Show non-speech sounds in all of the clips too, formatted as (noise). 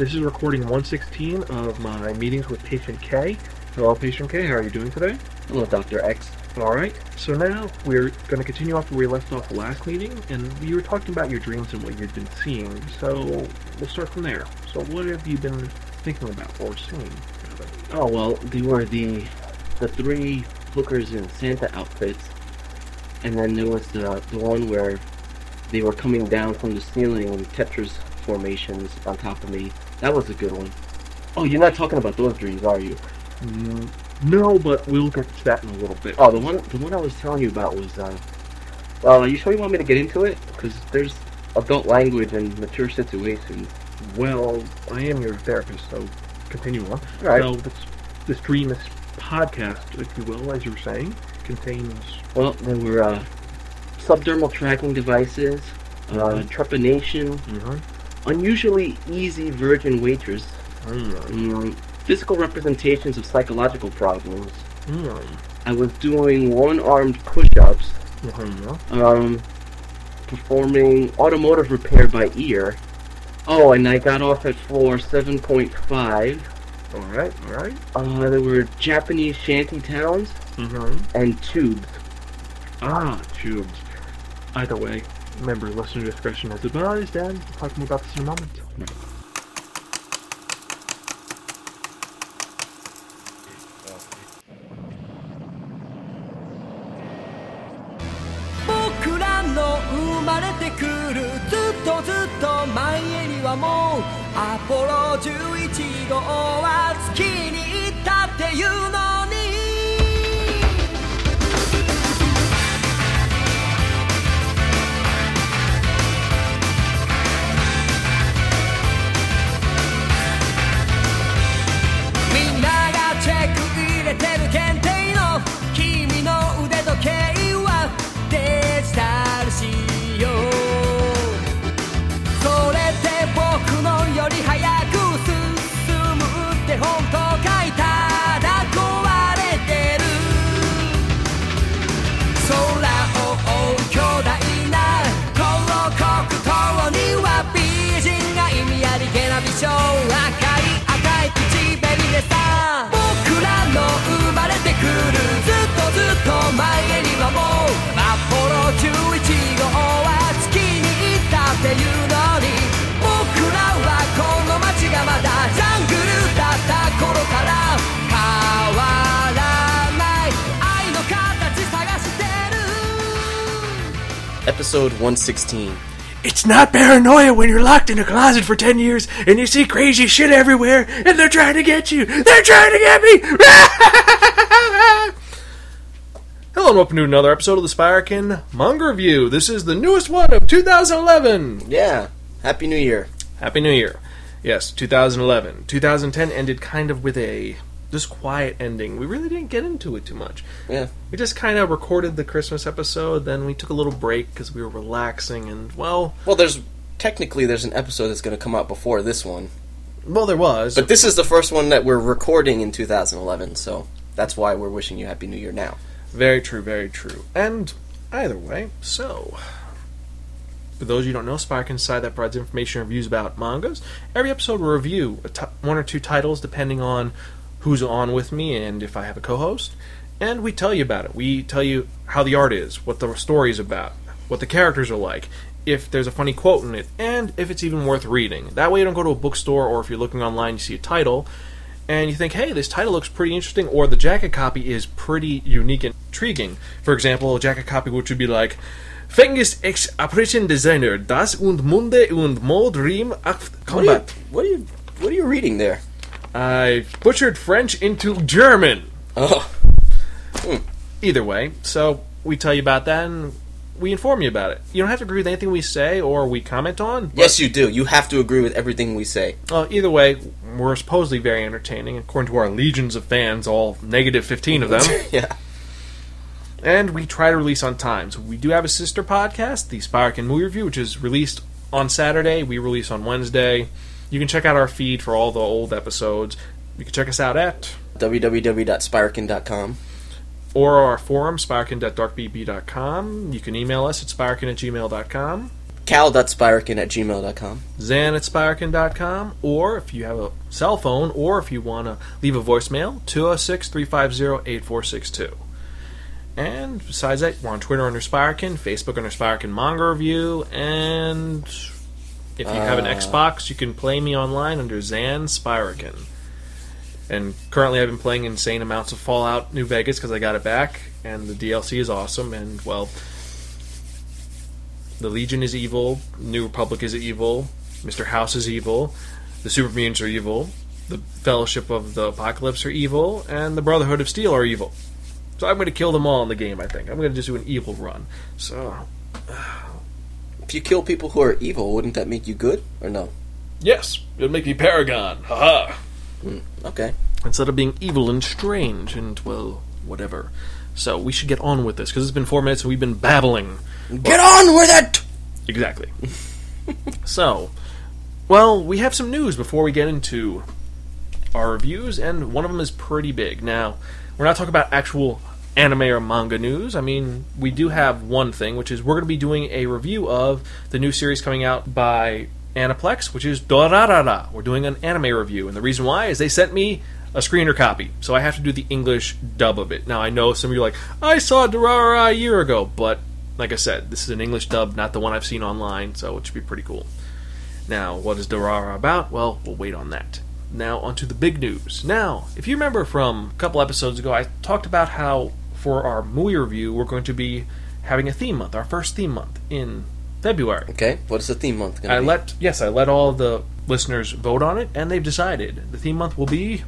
This is recording 116 of my meetings with Patient K. Hello, Patient K. How are you doing today? Hello, Dr. X. All right. So now we're going to continue off where we left off the last meeting, and you were talking about your dreams and what you've been seeing. So we'll start from there. So what have you been thinking about or seeing? Oh, well, they were the the three hookers in Santa outfits, and then there was the, the one where they were coming down from the ceiling in Tetris formations on top of me. That was a good one. Oh, you're not talking about those dreams, are you? Mm, no, but we'll get to that in a little bit. Oh, the one the one I was telling you about was. Uh, well, are you sure you want me to get into it? Because there's adult language and mature situations. Well, I am your therapist, so continue on. Right. So this, this dream, this podcast, if you will, as you were saying, contains. Well, there were uh, subdermal tracking devices, uh, trepanation, Mm-hmm. Unusually easy virgin waitress, um, physical representations of psychological problems. Mm-hmm. I was doing one-armed push-ups, Mm-hmm. um, performing automotive repair by ear. Oh, and I got off at floor 7.5. All right. All right. Uh, there were Japanese shanty towns Mm-hmm. and tubes. Ah, tubes. Either way, remember, listener discretion is advised, and we'll talk more about this in a moment.「もうアポロ11号は月に行ったっていうのてる限定 Episode 116. It's not paranoia when you're locked in a closet for 10 years and you see crazy shit everywhere and they're trying to get you. They're trying to get me. (laughs) Hello and welcome to another episode of the Spiraken Manga Review. This is the newest one of 2011. Yeah. Happy New Year. Happy New Year. Yes, 2011. 2010 ended kind of with a just quiet ending. We really didn't get into it too much. Yeah. We just kind of recorded the Christmas episode, then we took a little break because we were relaxing and, well, Well, there's technically there's an episode that's going to come out before this one, well, there was. but this is the first one that we're recording in 2011, so that's why we're wishing you Happy New Year now. Very true, very true. And either way, so for those of you who don't know, Spark Inside that provides information and reviews about mangas. Every episode will review a one or two titles depending on who's on with me and if I have a co-host. And we tell you about it. We tell you how the art is, what the story is about, what the characters are like, if there's a funny quote in it, and if it's even worth reading. That way you don't go to a bookstore or if you're looking online you see a title and you think, hey, this title looks pretty interesting, or the jacket copy is pretty unique and intriguing. For example, a jacket copy which would be like, Fengist ex Apparition Designer, das und Munde und Mod Riem Acht What are, you, Combat. what are you What are you reading there? I butchered French into German. Oh, Either way, so we tell you about that and we inform you about it. You don't have to agree with anything we say or we comment on. yes, you do. You have to agree with everything we say. Well, either way, we're supposedly very entertaining, according to our legions of fans, all negative 15 of them. (laughs) yeah. and we try to release on time. So we do have a sister podcast, the Spiraken Movie Review, which is released on Saturday. We release on Wednesday. You can check out our feed for all the old episodes. You can check us out at www.spiraken.com. or our forum, sparkin.darkbb.com. You can email us at sparkin at gmail.com. cal.spiraken at gmail.com. Zan at Spiraken.com, or if you have a cell phone, or if you want to leave a voicemail, 206 350 8462. And besides that, we're on Twitter under Spiraken, Facebook under Spiraken Manga Review, and if you have an Uh. Xbox, you can play me online under Zan Spiraken. And currently, I've been playing insane amounts of Fallout New Vegas because I got it back, and the DLC is awesome. And well, the Legion is evil, New Republic is evil, Mr. House is evil, the Super Mutants are evil, the Fellowship of the Apocalypse are evil, and the Brotherhood of Steel are evil. So I'm going to kill them all in the game. I think I'm going to just do an evil run. So If you kill people who are evil, wouldn't that make you good? Or no? yes, it'd make me Paragon. Haha. Hmm, okay. instead of being evil and strange and well whatever so we should get on with this because it's been four minutes and we've been babbling Get on with it! exactly (laughs) so well we have some news before we get into our reviews and one of them is pretty big now we're not talking about actual anime or manga news i mean we do have one thing which is we're going to be doing a review of the new series coming out by Aniplex, which is Durarara. We're doing an anime review, and the reason why is they sent me a screener copy, so I have to do the English dub of it. Now I know some of you are like, I saw Durarara a year ago, but like I said, this is an English dub, not the one I've seen online, so it should be pretty cool. Now, what is Dorara about? Well, we'll wait on that. Now, onto the big news. Now, if you remember from a couple episodes ago, I talked about how for our movie review, we're going to be having a theme month, our first theme month in February. Okay. What is the theme month going to be? I let yes, I let all the listeners vote on it, and they've decided the theme month will be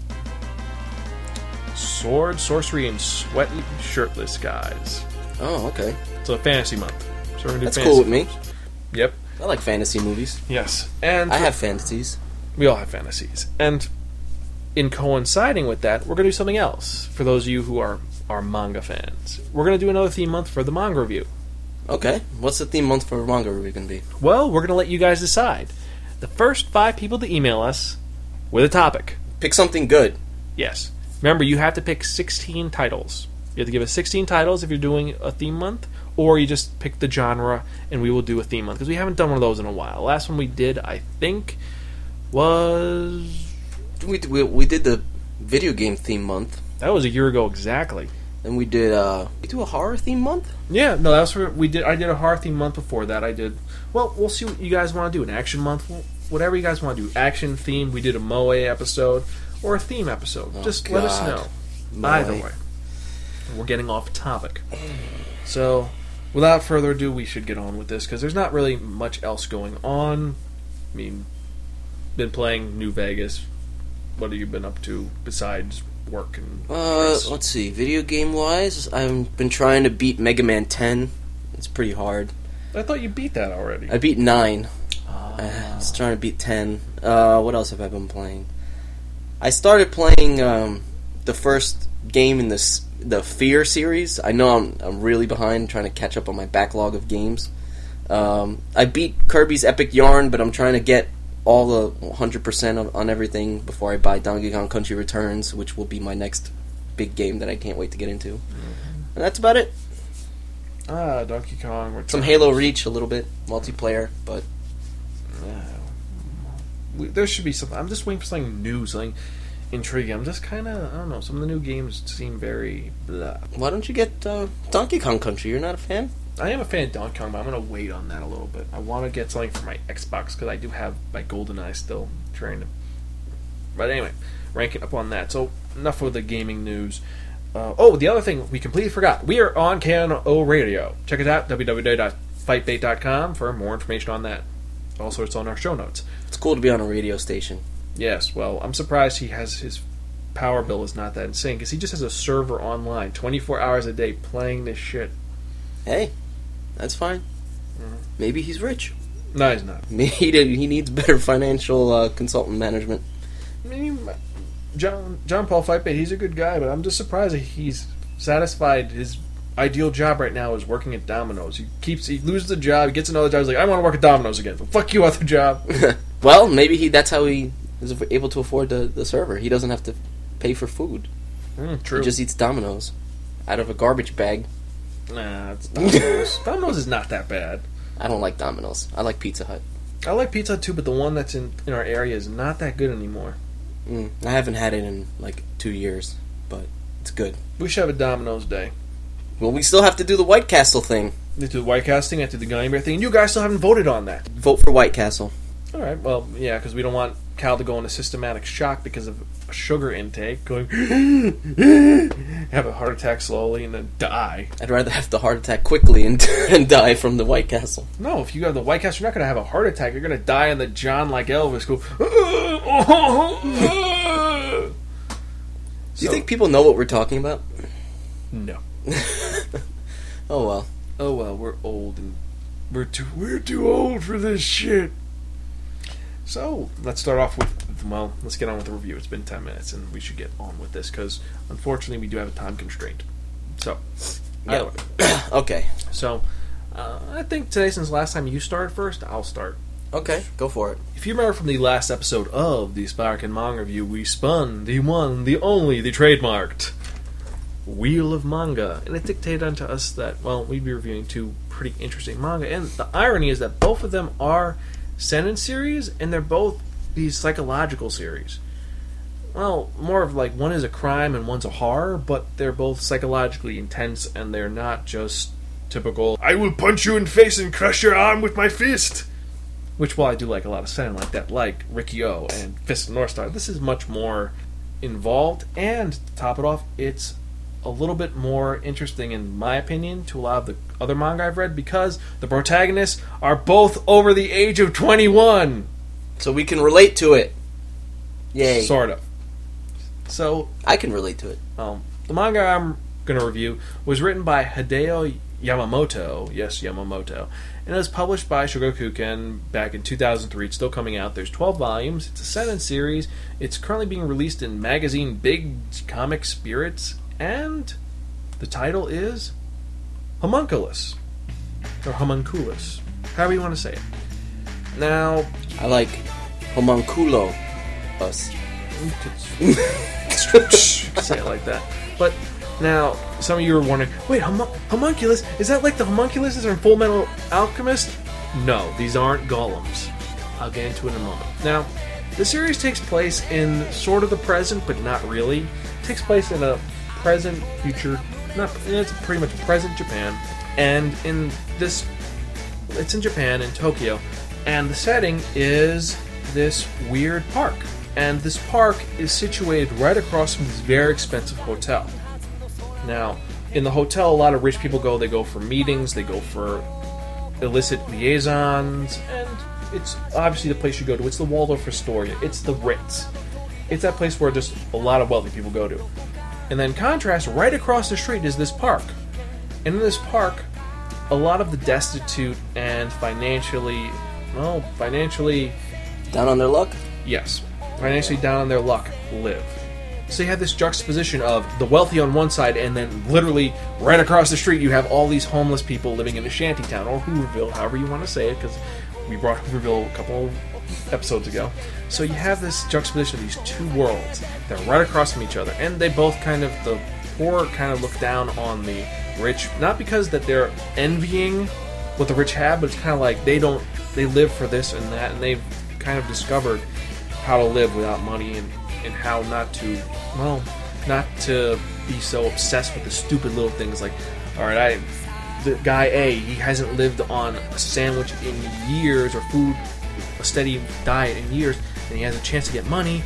sword, sorcery, and sweaty, shirtless guys. oh, okay. It's a fantasy month. So we're gonna do That's cool with me. Yep. I like fantasy movies. Yes. And I have fantasies. we all have fantasies. And in coinciding with that, we're going to do something else for those of you who are are manga fans. We're going to do another theme month for the manga review. Okay. What's the theme month for manga review going to be? Well, we're going to let you guys decide. The first five people to email us with a topic. Pick something good. Yes. Remember, you have to pick 16 titles. You have to give us 16 titles if you're doing a theme month, or you just pick the genre and we will do a theme month because we haven't done one of those in a while. The last one we did, I think, was We, we, we did the video game theme month. That was a year ago exactly. Then we did, uh, we do a horror theme month? Yeah, no, that's where we did. I did a horror theme month before that. I did. Well, we'll see what you guys want to do. An action month, whatever you guys want to do. Action theme. We did a moe episode or a theme episode. Oh, Just let us God. know. Either way, we're getting off topic. So, without further ado, we should get on with this because there's not really much else going on. I mean, been playing New Vegas. What have you been up to besides work and? Uh, drinks? let's see. Video game wise, I've been trying to beat Mega Man 10. It's pretty hard. I thought you beat that already. I beat 9. Ah. I was trying to beat 10. Uh, what else have I been playing? I started playing um, the first game in this the Fear series. I know I'm I'm really behind trying to catch up on my backlog of games. Um, I beat Kirby's Epic Yarn, but I'm trying to get all the 100% on, on everything before I buy Donkey Kong Country Returns, which will be my next big game that I can't wait to get into. And that's about it. ah, Donkey Kong. Some Halo Reach, a little bit multiplayer, but we, there should be something. I'm just waiting for something new, something intriguing. I'm just kind of, I don't know. Some of the new games seem very blah. why don't you get uh, Donkey Kong Country? You're not a fan? I am a fan of Donkey Kong, but I'm gonna wait on that a little bit. I want to get something for my Xbox because I do have my Golden Eye still trying to. But anyway, ranking up on that. So enough with the gaming news. Uh, oh, the other thing we completely forgot. We are on KNO Radio. Check it out, www.fightbait.com for more information on that. Also, it's on our show notes. It's cool to be on a radio station. Yes, well, I'm surprised he has his power bill is not that insane because he just has a server online 24 hours a day playing this shit. Hey, that's fine. Mhm. Maybe he's rich. No, he's not. (laughs) He, he needs better financial uh, consultant management. I mean, John John Paul Fightbait, he's a good guy, but I'm just surprised that he's satisfied. His ideal job right now is working at Domino's. He keeps he loses the job, he gets another job. He's like, I want to work at Domino's again. Well, fuck you, (laughs) other job. (laughs) well, maybe he that's how he is able to afford the, the server. He doesn't have to pay for food. Mm, true. He just eats Domino's out of a garbage bag. Nah, it's Domino's. (laughs) Domino's is not that bad. I don't like Domino's. I like Pizza Hut. I like Pizza Hut too, but the one that's in in our area is not that good anymore. Mm, I haven't had it in like two years, but it's good. We should have a Domino's day. Well, we still have to do the White Castle thing. They do the White Casting, I do the Gummy Bear thing, and you guys still haven't voted on that. Vote for White Castle. All right, well, yeah, because we don't want Cal to go into systematic shock because of sugar intake, going (gasps) have a heart attack slowly and then die. I'd rather have the heart attack quickly and, (laughs) and die from the White Castle. No, if you have the White Castle, you're not going to have a heart attack. You're going to die in the John like Elvis go. (gasps) Do you think people know what we're talking about? No. (laughs) Oh well. Oh well, we're old and we're too we're too old for this shit. So let's start off with well, let's get on with the review. It's been ten minutes, and we should get on with this because unfortunately we do have a time constraint. So, yeah. (coughs) Okay. so uh, I think today, since last time you started first, I'll start. Okay, go for it. If you remember from the last episode of the Spiraken Manga Review, we spun the one, the only, the trademarked Wheel of Manga, and it dictated unto us that, well, we'd be reviewing two pretty interesting manga. And the irony is that both of them are Seinen series, and they're both these psychological series. Well, more of like one is a crime and one's a horror, but they're both psychologically intense, and they're not just typical. I will punch you in face and crush your arm with my fist. Which, while I do like a lot of Seinen like that, like Riki-Oh and Fist of North Star, this is much more involved. And to top it off, it's a little bit more interesting, in my opinion, to a lot of the other manga I've read because the protagonists are both over the age of 21. So we can relate to it. Yay. Sort of. So, I can relate to it. um, the manga I'm going to review was written by Hideo Yamamoto. Yes, Yamamoto. And it was published by Shogakukan back in 2003. It's still coming out. There's 12 volumes. It's a Seinen series. It's currently being released in magazine Big Comic Spirits. And the title is Homunculus. Or Homunculus. However you want to say it. Now, I like homunculo us. (laughs) say it like that. But now, some of you are wondering, wait, homun- homunculus? Is that like the homunculuses in Full Metal Alchemist? No, these aren't golems. I'll get into it in a moment. Now, the series takes place in sort of the present, but not really. It takes place in a present, future, not. It's pretty much present Japan, and in this, it's in Japan in Tokyo, and the setting is this weird park, and this park is situated right across from this very expensive hotel. Now, in the hotel, a lot of rich people go. They go for meetings, they go for illicit liaisons, and it's obviously the place you go to. It's the Waldorf Astoria. It's the Ritz. It's that place where just a lot of wealthy people go to. And then contrast, right across the street is this park. And in this park, a lot of the destitute and financially, well, financially Down on their luck? Yes. Financially down on their luck live. So you have this juxtaposition of the wealthy on one side, and then literally right across the street, you have all these homeless people living in a shanty town, or Hooverville, however you want to say it, because we brought Hooverville a couple episodes ago. So you have this juxtaposition of these two worlds that are right across from each other, and they both kind of, the poor kind of look down on the rich, not because that they're envying what the rich have, but it's kind of like they don't, they live for this and that, and they've kind of discovered how to live without money and, and how not to, well, not to be so obsessed with the stupid little things like, all right, I, the guy A, he hasn't lived on a sandwich in years or food, a steady diet in years, and he has a chance to get money,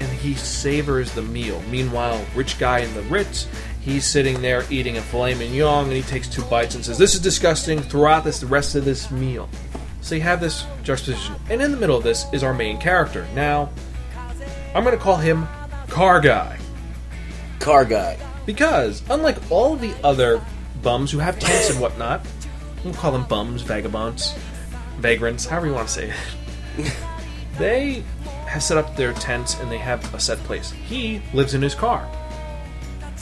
and he savors the meal. Meanwhile, rich guy in the Ritz, he's sitting there eating a filet mignon, and he takes two bites and says, "This is disgusting." Throughout this, the rest of this meal. So you have this juxtaposition, and in the middle of this is our main character. Now, I'm going to call him Car Guy. Car guy. Because, unlike all the other bums who have tents and whatnot, we'll call them bums, vagabonds, vagrants, however you want to say it, (laughs) they have set up their tents and they have a set place. He lives in his car.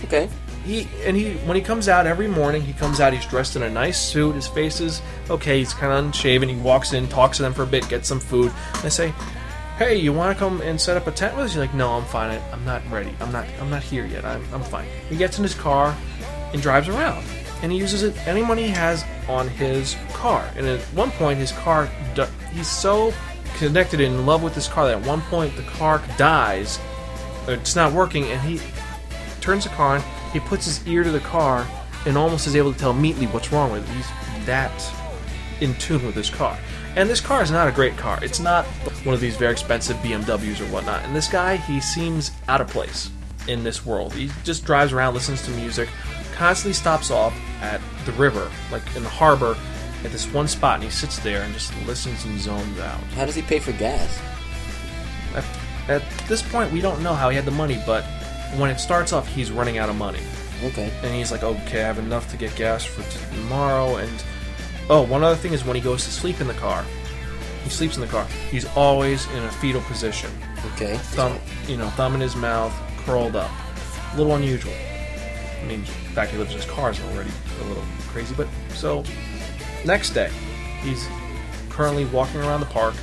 Okay. He and he when he comes out every morning, he comes out. He's dressed in a nice suit. His face is okay. He's kind of unshaven. He walks in, talks to them for a bit, gets some food. And they say, "Hey, you want to come and set up a tent with us?" He's like, "No, I'm fine. I'm not ready. I'm not. I'm not here yet. I'm, I'm fine." He gets in his car and drives around. and he uses it any money he has on his car. And at one point, his car he's so connected in love with this car that at one point the car dies. It's not working, and he turns the car on. He puts his ear to the car and almost is able to tell immediately what's wrong with it. He's that in tune with this car. And this car is not a great car. It's not one of these very expensive BMWs or whatnot. And this guy, he seems out of place in this world. He just drives around, listens to music, constantly stops off at the river, like in the harbor, at this one spot, and he sits there and just listens and zones out. How does he pay for gas? At, at this point, we don't know how he had the money, but when it starts off, he's running out of money. Okay. and he's like, okay, I have enough to get gas for tomorrow. And oh, one other thing is when he goes to sleep in the car, he sleeps in the car. He's always in a fetal position, Okay. thumb, you know, thumb in his mouth, curled up. A little unusual. I mean, the fact he lives in his car is already a little crazy. But so, next day, he's currently walking around the park,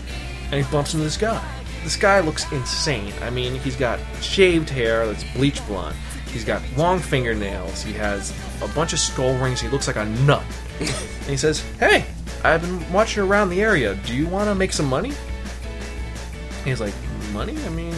and he bumps into this guy. This guy looks insane. I mean, he's got shaved hair that's bleach blonde. He's got long fingernails. He has a bunch of skull rings. He looks like a nut. and he says, "Hey, I've been watching around the area. Do you want to make some money?" He's like, "Money? I mean,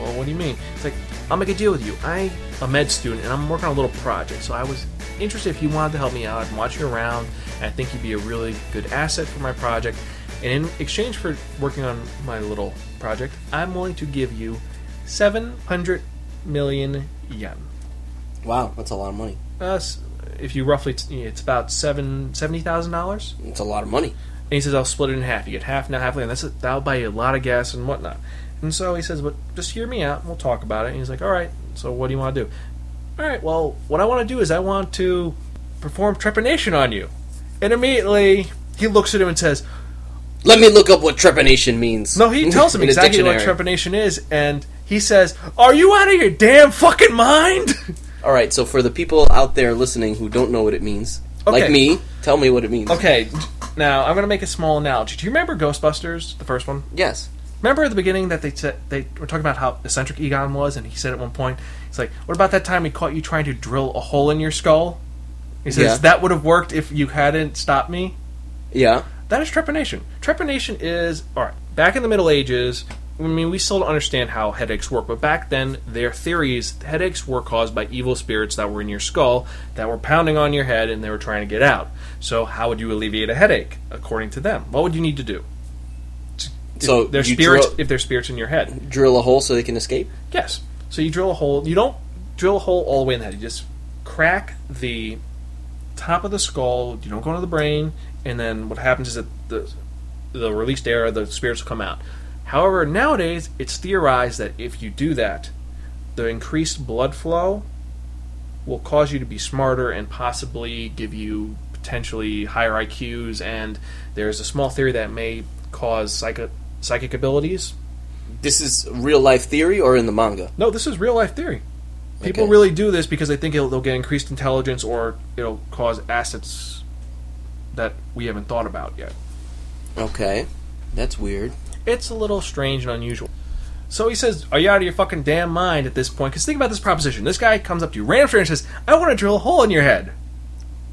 well, what do you mean?" It's like, "I'll make a deal with you. I'm a med student, and I'm working on a little project. So I was interested if you wanted to help me out. I'm watching around, and I think you'd be a really good asset for my project. And in exchange for working on my little project, I'm willing to give you 700 million yen. Wow, that's a lot of money. Uh, if you roughly, t- it's about seven seventy thousand dollars. It's a lot of money. And he says, I'll split it in half. You get half now, half later. And that's that'll buy you a lot of gas and whatnot. And so he says, but just hear me out. and We'll talk about it. And he's like, all right. So what do you want to do? All right. Well, what I want to do is I want to perform trepanation on you. And immediately he looks at him and says, Let me look up what trepanation means. no, he (laughs) tells him exactly what trepanation is. And he says, are you out of your damn fucking mind? (laughs) All right, so for the people out there listening who don't know what it means, Okay. like me, tell me what it means. okay. Now I'm going to make a small analogy. Do you remember Ghostbusters, the first one? Yes. Remember at the beginning that they said they were talking about how eccentric Egon was, and he said at one point, "He's like, what about that time we caught you trying to drill a hole in your skull?" He says Yeah. that would have worked if you hadn't stopped me. Yeah. That is trepanation. Trepanation is all right. Back in the Middle Ages, I mean, we still don't understand how headaches work, but back then, their theories headaches were caused by evil spirits that were in your skull that were pounding on your head, and they were trying to get out. So, how would you alleviate a headache, according to them? What would you need to do? If So you spirits. drill- if there's spirits in your head, Drill a hole so they can escape. Yes. So you drill a hole. You don't drill a hole all the way in the head. You just crack the top of the skull. You don't go into the brain, and then what happens is that the the released air, the spirits will come out. However, nowadays it's theorized that if you do that, the increased blood flow will cause you to be smarter and possibly give you potentially higher IQs. And there's a small theory that may cause psychic psychic abilities This is real life theory or in the manga? no, this is real life theory. People Okay. really do this because they think it'll, they'll get increased intelligence or it'll cause assets that we haven't thought about yet. Okay. That's weird. It's a little strange and unusual. So he says, Are you out of your fucking damn mind at this point? Because think about this proposition. This guy comes up to you, random stranger, and says, I want to drill a hole in your head.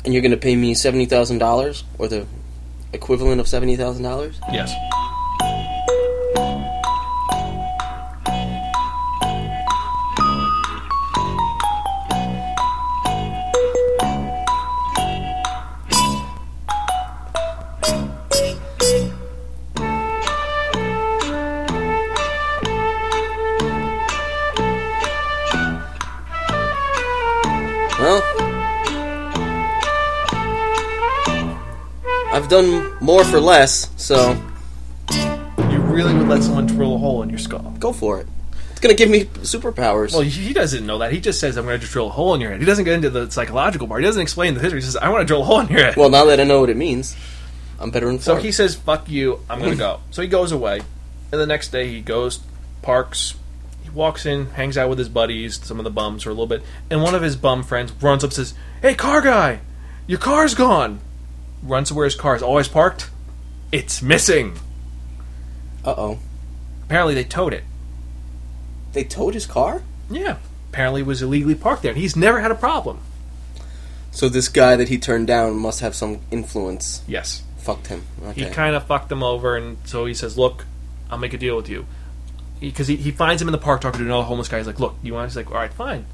And you're going to pay me $70,000 or the equivalent of $70,000? Yes. Done more for less, so You really would let someone drill a hole in your skull. go for it. It's going to give me superpowers. Well, he doesn't know that. He just says, I'm going to just drill a hole in your head. He doesn't get into the psychological part. He doesn't explain the history. He says, I want to drill a hole in your head. Well, now that I know what it means, I'm better informed. So he says, "Fuck you, I'm gonna go." (laughs) So he goes away, and the next day he goes, parks, he walks in, hangs out with his buddies, some of the bums for a little bit, and one of his bum friends runs up and says, "Hey, car guy, your car's gone." Runs to where his car is always parked. It's missing. Uh oh. Apparently they towed it. They towed his car? Yeah. Apparently it was illegally parked there, and he's never had a problem. So this guy that he turned down must have some influence. Yes. Fucked him. Okay. He kind of fucked him over, and so he says, "Look, I'll make a deal with you." Because he, he, finds him in the park talking to another homeless guy. He's like, "Look, you want?" To he's like, "All right, fine.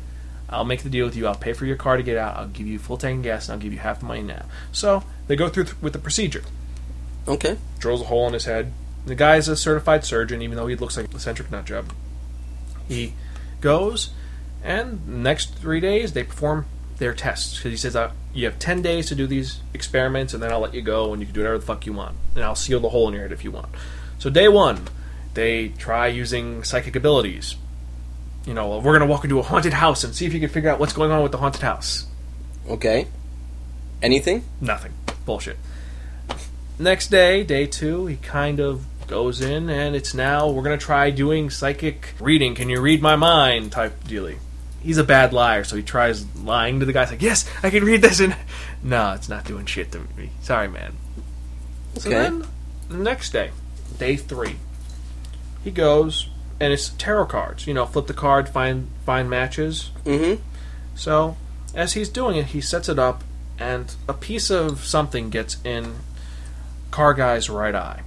I'll make the deal with you. I'll pay for your car to get out. I'll give you full tank of gas, and I'll give you half the money now." So they go through th- with the procedure. okay. Drills a hole in his head. The guy's a certified surgeon, even though he looks like an eccentric nut job. He goes, and next three days they perform their tests because he says uh, you have ten days to do these experiments, and then I'll let you go, and you can do whatever the fuck you want, and I'll seal the hole in your head if you want. So day one, they try using psychic abilities. You know, we're gonna walk into a haunted house and see if you can figure out what's going on with the haunted house. Okay. Anything? Nothing. Bullshit. Next day, day two, he kind of goes in, and it's now we're gonna try doing psychic reading. Can you read my mind? Type dealy. He's a bad liar, so he tries lying to the guy. He's like, "Yes, I can read this," and (laughs) no, it's not doing shit to me. Sorry, man. So Okay. then, the next day, day three, he goes, and it's tarot cards. You know, flip the card, find find matches. Mm-hmm. So, as he's doing it, he sets it up, and a piece of something gets in Car Guy's right eye,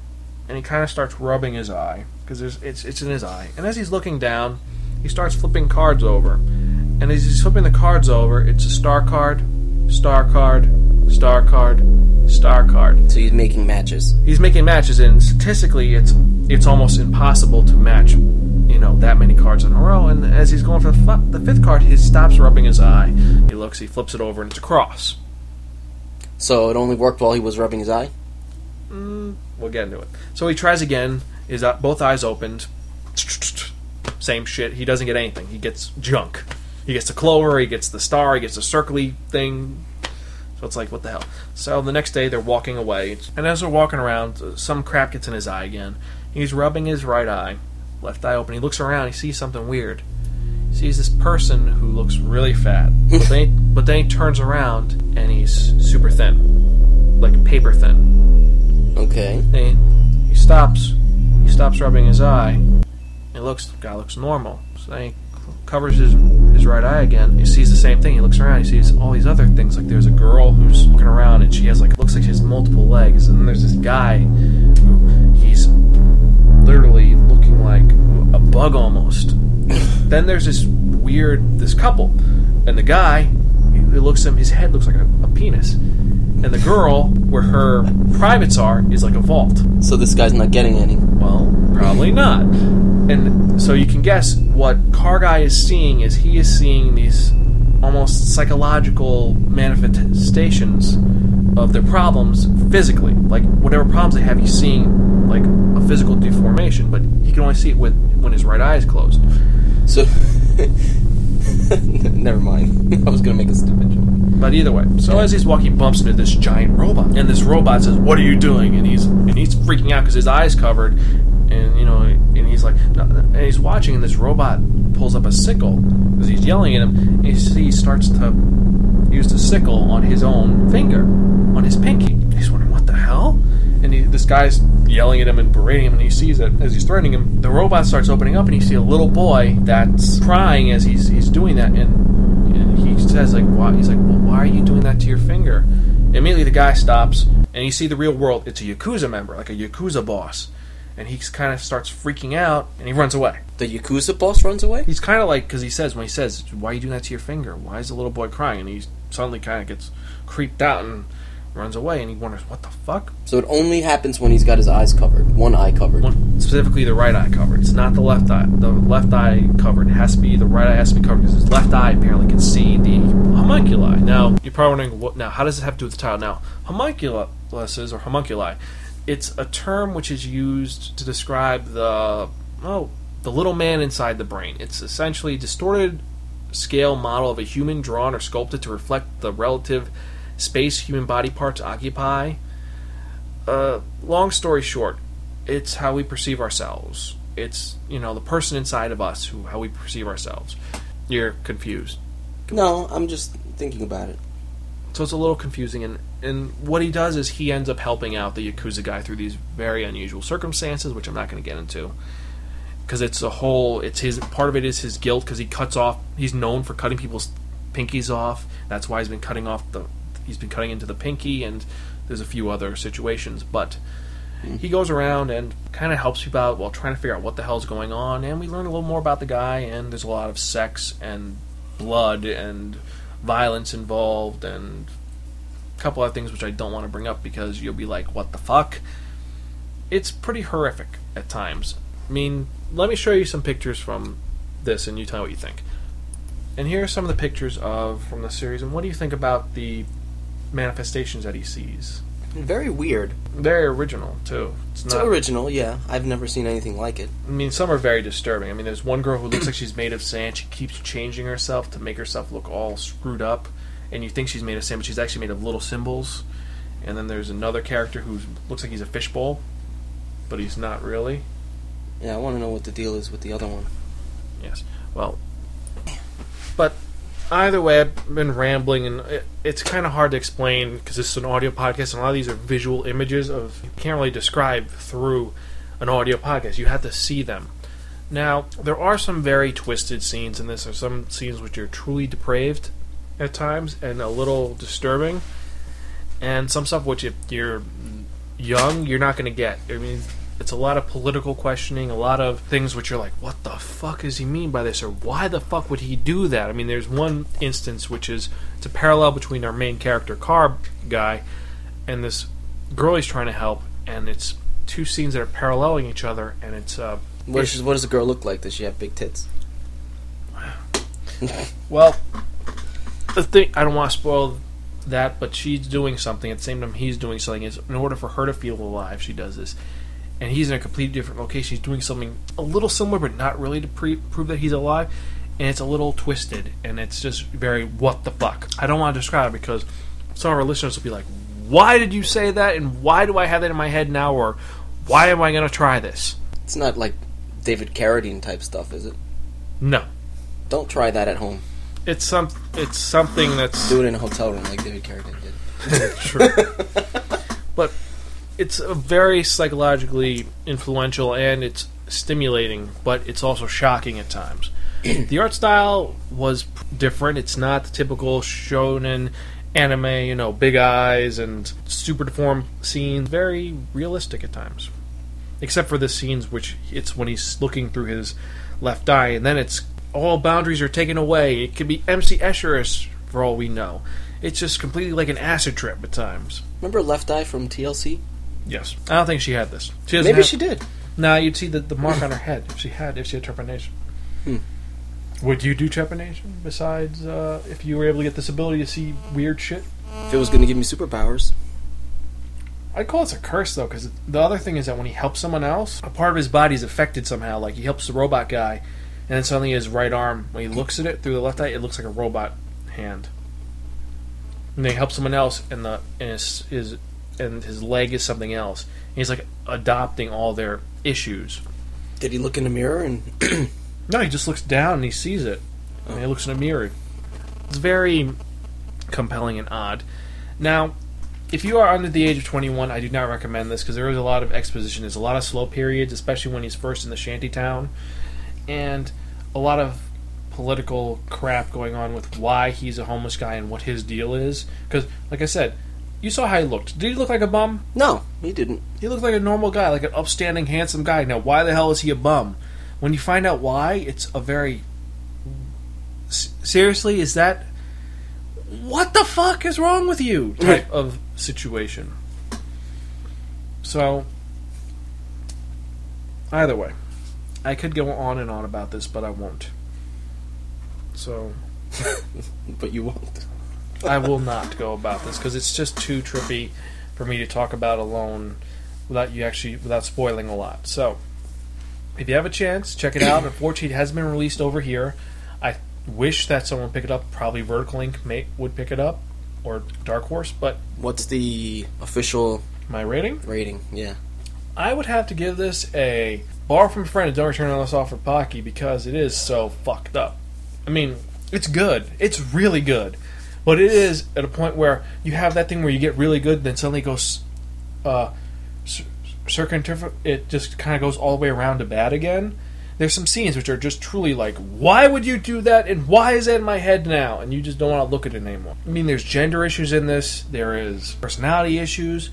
and he kind of starts rubbing his eye because it's it's in his eye. And as he's looking down, he starts flipping cards over, and as he's flipping the cards over, it's a star card, star card, star card, star card. So he's making matches. He's making matches, and statistically, it's it's almost impossible to match, you know, that many cards in a row. And as he's going for the, fu- the fifth card, he stops rubbing his eye. He looks, he flips it over, and it's a cross. So it only worked while he was rubbing his eye. Mm, we'll get into it. So he tries again. His uh, both eyes opened. Same shit. He doesn't get anything. He gets junk. He gets the clover. He gets the star. He gets the circly thing. So it's like, what the hell? So the next day they're walking away, and as they're walking around, some crap gets in his eye again. He's rubbing his right eye, left eye open. He looks around. He sees something weird. He sees this person who looks really fat, but then he, (laughs) but then he turns around and he's super thin, like paper thin. Okay. He, he stops. He stops rubbing his eye. He looks. The guy looks normal. So then he covers his his right eye again. He sees the same thing. He looks around. He sees all these other things. Like there's a girl who's looking around and she has like looks like she has multiple legs. And then there's this guy who he's literally looking like a bug almost. (laughs) then there's this weird this couple, and the guy he looks him. His head looks like a, a penis. And the girl, where her privates are, is like a vault. So this guy's not getting any. Well, probably (laughs) not. And so you can guess what Car Guy is seeing is he is seeing these almost psychological manifestations of their problems physically. Like whatever problems they have, he's seeing like a physical deformation, but he can only see it with when his right eye is closed. So. (laughs) Never mind. (laughs) I was gonna make a stupid joke. But either way, so as he's walking, he bumps into this giant robot, and this robot says, "What are you doing?" And he's and he's freaking out because his eyes covered, and you know, and he's like, no, and he's watching, and this robot pulls up a sickle because he's yelling at him. And he, he starts to use the sickle on his own finger, on his pinky. He's wondering what the hell, and he, this guy's yelling at him and berating him, and he sees it as he's threatening him. The robot starts opening up, and you see a little boy that's crying as he's he's doing that, and and he says like why? He's like well why are you doing that to your finger? Immediately the guy stops and you see the real world. It's a yakuza member like a yakuza boss and he kind of starts freaking out and he runs away. The Yakuza boss runs away? he's kind of like because he says when he says why are you doing that to your finger? Why is the little boy crying? And he suddenly kind of gets creeped out and runs away and he wonders what the fuck So it only happens when he's got his eyes covered. One eye covered. one, specifically the right eye covered. It's not the left eye. The left eye covered. It has to be the right eye has to be covered because his left eye apparently can see the homunculi. Now you're probably wondering what. Now how does it have to do with the title? Now homunculuses or homunculi, it's a term which is used to describe the oh the little man inside the brain. It's essentially a distorted scale model of a human drawn or sculpted to reflect the relative space human body parts occupy uh, long story short, it's how we perceive ourselves. It's you know the person inside of us who how we perceive ourselves. You're confused, No, I'm just thinking about it. so it's a little confusing. And and what he does is he ends up helping out the yakuza guy through these very unusual circumstances, which I'm not going to get into. Because it's a whole, it's his part of it is his guilt because he cuts off. He's known for cutting people's pinkies off. That's why he's been cutting off the. He's been cutting into the pinky, and there's a few other situations. But hmm. he goes around and kind of helps people out while trying to figure out what the hell's going on. And we learn a little more about the guy. And there's a lot of sex and blood and violence involved, and a couple other things which I don't want to bring up because you'll be like, "What the fuck." It's pretty horrific at times. I mean, let me show you some pictures from this, and you tell me what you think. And here are some of the pictures of from the series. And what do you think about the manifestations that he sees? Very weird. Very original too. It's It's not. original, yeah. I've never seen anything like it. I mean, some are very disturbing. I mean, there's one girl who looks like she's made of sand. She keeps changing herself to make herself look all screwed up, and you think she's made of sand, but she's actually made of little symbols. And then there's another character who looks like he's a fishbowl, but he's not really. Yeah, I want to know what the deal is with the other one. Yes. Well, either way, I've been rambling, and it, it's kind of hard to explain because this is an audio podcast, and a lot of these are visual images of you can't really describe through an audio podcast. You have to see them. Now, there are some very twisted scenes in this. There's some scenes which are truly depraved at times and a little disturbing, and some stuff which, if you're young, you're not going to get. I mean, it's a lot of political questioning, a lot of things which are like, what the fuck does he mean by this, or why the fuck would he do that? I mean, there's one instance which is it's a parallel between our main character, Car guy, and this girl he's trying to help, and it's two scenes that are paralleling each other, and it's uh, What does, what does the girl look like? Does she have big tits? (sighs) Well, the thing I don't want to spoil that, but she's doing something at the same time he's doing something. Is in order for her to feel alive, she does this, and he's in a completely different location. He's doing something a little similar, but not really to pre- prove that he's alive. And it's a little twisted, and it's just very what the fuck. I don't want to describe it because some of our listeners will be like, "Why did you say that? And why do I have that in my head now? Or why am I going to try this?" It's not like David Carradine type stuff, is it? No, Don't try that at home. it's some it's something that's Do it in a hotel room like David Carradine did. (laughs) True. (laughs) but it's a very psychologically influential and it's stimulating, but it's also shocking at times. (clears throat) the art style was different. It's not the typical shonen anime, you know, big eyes and super deformed scenes. Very realistic at times. Except for the scenes which it's when he's looking through his left eye, and then it's all boundaries are taken away. It could be MC Escher for all we know. It's just completely like an acid trip at times. Remember Left Eye from TLC? Yes. I don't think she had this. She doesn't Maybe have, she did. Nah, you'd see the, the mark on her head if she had if she had trepanation. Hmm. Would you do trepanation besides uh, if you were able to get this ability to see weird shit? If it was going to give me superpowers. I'd call this a curse though, because the other thing is that when he helps someone else, a part of his body is affected somehow. Like he helps the robot guy, and then suddenly his right arm, when he looks at it through the left eye, it looks like a robot hand. And then he helps someone else, and the and his, his and his leg is something else. And he's like adopting all their issues. Did he look in the mirror and (clears throat) No, he just looks down and he sees it. And he looks in a mirror. It's very compelling and odd. Now, if you are under the age of 21, I do not recommend this because there is a lot of exposition. There's a lot of slow periods, especially when he's first in the shanty town, and a lot of political crap going on with why he's a homeless guy and what his deal is. Because, like I said, you saw how he looked. Did he look like a bum? No, he didn't. He looked like a normal guy, like an upstanding, handsome guy. Now, why the hell is he a bum? When you find out why, it's a very. S- seriously, is that. What the fuck is wrong with you? type of situation. So. Either way. I could go on and on about this, but I won't. So. (laughs) But you won't. I will not go about this because it's just too trippy for me to talk about alone without you actually without spoiling a lot. So, if you have a chance, check it out. (clears throat) Unfortunately, it hasn't been released over here. I wish that someone would pick it up. Probably Vertical Inc. may, would pick it up or Dark Horse, but What's the official my rating, rating? Yeah. I would have to give this a bar from a friend and don't return on this off for Pocky because it is so fucked up. I mean, it's good. It's really good. But it is at a point where you have that thing where you get really good, then suddenly goes, uh, It just kind of goes all the way around to bad again. there's some scenes which are just truly like, why would you do that, and why is that in my head now? And you just don't want to look at it anymore. I mean, there's gender issues in this. There is personality issues.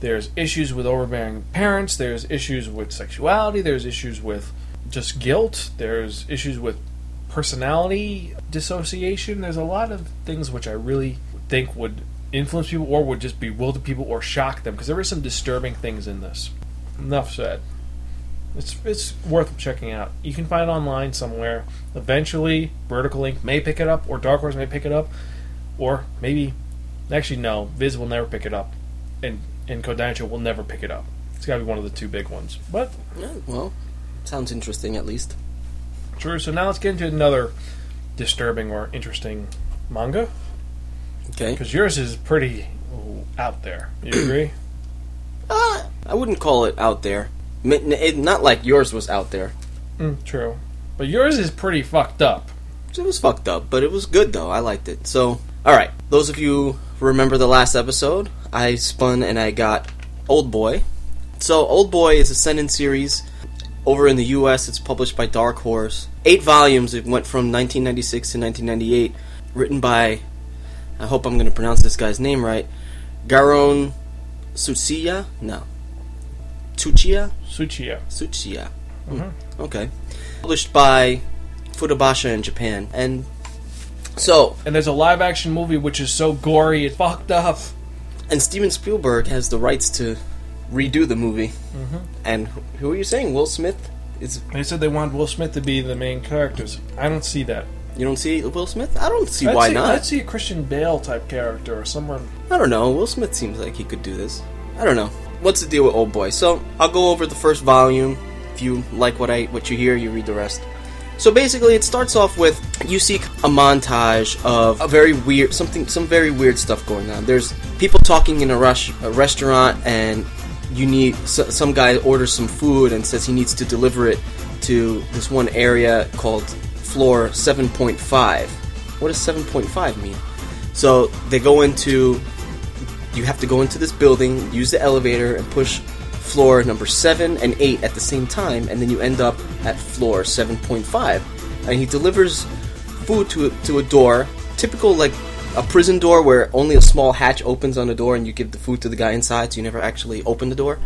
There's issues with overbearing parents. There's issues with sexuality. There's issues with just guilt. There's issues with personality dissociation. There's a lot of things which I really think would influence people or would just bewilder people or shock them because there are some disturbing things in this. Enough said. It's it's worth checking out. You can find it online somewhere. Eventually, Vertical Inc may pick it up, or Dark Horse may pick it up, or maybe, actually no, Viz will never pick it up, and and Kodansha will never pick it up. It's got to be one of the two big ones. But Yeah, well, sounds interesting at least. True. So now let's get into another disturbing or interesting manga Okay. because yours is pretty out there. You (clears throat) agree? Uh, I wouldn't call it out there. It- Not like yours was out there. mm, true. But yours is pretty fucked up. It was fucked up, but it was good though. I liked it. So, all right, those of you who remember the last episode, I spun and I got Old Boy. So, Old Boy is a Seinen series. Over in the U.S., it's published by Dark Horse. Eight volumes. It went from 1996 to 1998. Written by, I hope I'm going to pronounce this guy's name right, Garon Tsuchiya. No, Tsuchiya. Tsuchiya. Tsuchiya. Hmm. Mhm. Okay. Published by Futabasha in Japan. And so, And there's a live action movie which is so gory it fucked up. and Steven Spielberg has the rights to redo the movie. Mm-hmm. And who- who are you saying? Will Smith? Is They said they want Will Smith to be the main characters. I don't see that. you don't see Will Smith? I don't see I'd why see, not. I'd see a Christian Bale type character or someone. I don't know. Will Smith seems like he could do this. I don't know. What's the deal with Old Boy? So I'll go over the first volume. If you like what I what you hear, you read the rest. So basically, it starts off with you see a montage of a very weird something, some very weird stuff going on. There's people talking in a rush a restaurant, and you need so, some guy orders some food and says he needs to deliver it to this one area called floor 7.5. What does 7.5 mean? So they go into you have to go into this building, use the elevator, and push floor number 7 and 8 at the same time, and then you end up at floor 7.5. And he delivers food to to a door, typical like a prison door where only a small hatch opens on the door and you give the food to the guy inside, so you never actually open the door.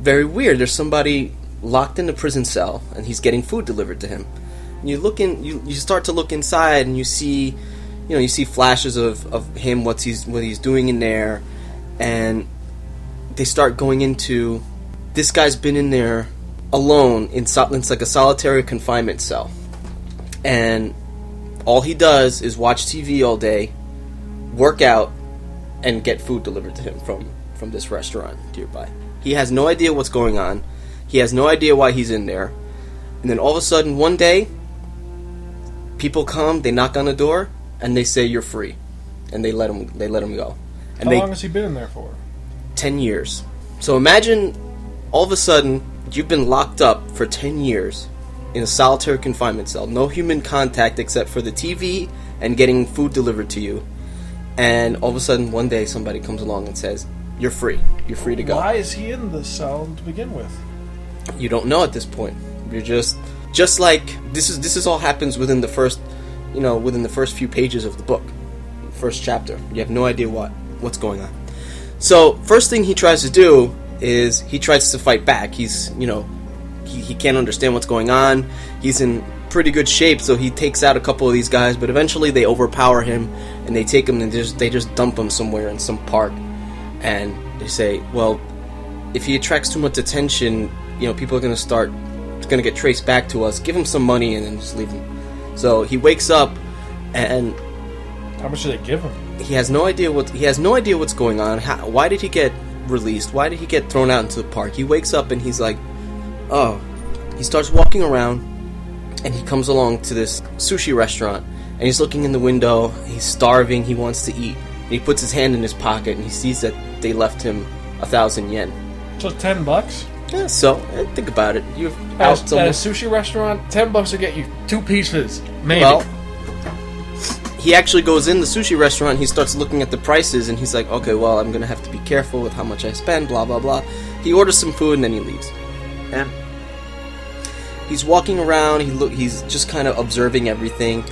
Very weird. There's somebody locked in the prison cell, and he's getting food delivered to him. And you look in, you, you start to look inside, and you see you know, you see flashes of, of him, what's he's what he's doing in there, and they start going into this guy's been in there alone in it's like a solitary confinement cell, and all he does is watch TV all day, work out, and get food delivered to him from from this restaurant nearby. He has no idea what's going on. He has no idea why he's in there, and then all of a sudden one day, people come, they knock on the door, and they say you're free, and they let him they let him go, and How they long has he been in there for? ten years. So imagine all of a sudden you've been locked up for ten years in a solitary confinement cell, no human contact except for the TV and getting food delivered to you, and all of a sudden one day somebody comes along and says you're free, you're free to go. Why is he in the cell to begin with? You don't know at this point. You're just just like this is this is all happens within the first you know within the first few pages of the book, first chapter. You have no idea what what's going on. So first thing he tries to do is he tries to fight back. He's you know he, he can't understand what's going on. He's in pretty good shape, so he takes out a couple of these guys. But eventually they overpower him and they take him and just they just dump him somewhere in some park, and they say, well, if he attracts too much attention, you know, people are going to start, it's going to get traced back to us. Give him some money and then just leave him. So he wakes up and How much did they give him? he has no idea what he has no idea what's going on. How, why did he get released? Why did he get thrown out into the park? He wakes up and he's like, oh. He starts walking around and he comes along to this sushi restaurant and he's looking in the window. He's starving. He wants to eat. And he puts his hand in his pocket and he sees that they left him a thousand yen. So ten bucks Yeah, so uh, think about it. You've at, out a, at a sushi restaurant. Ten bucks to get you two pieces, maybe. Well, he actually goes in the sushi restaurant. He starts looking at the prices, and he's like, "Okay, well, I'm gonna have to be careful with how much I spend." Blah blah blah. He orders some food and then he leaves. And he's walking around. He look. He's just kind of observing everything,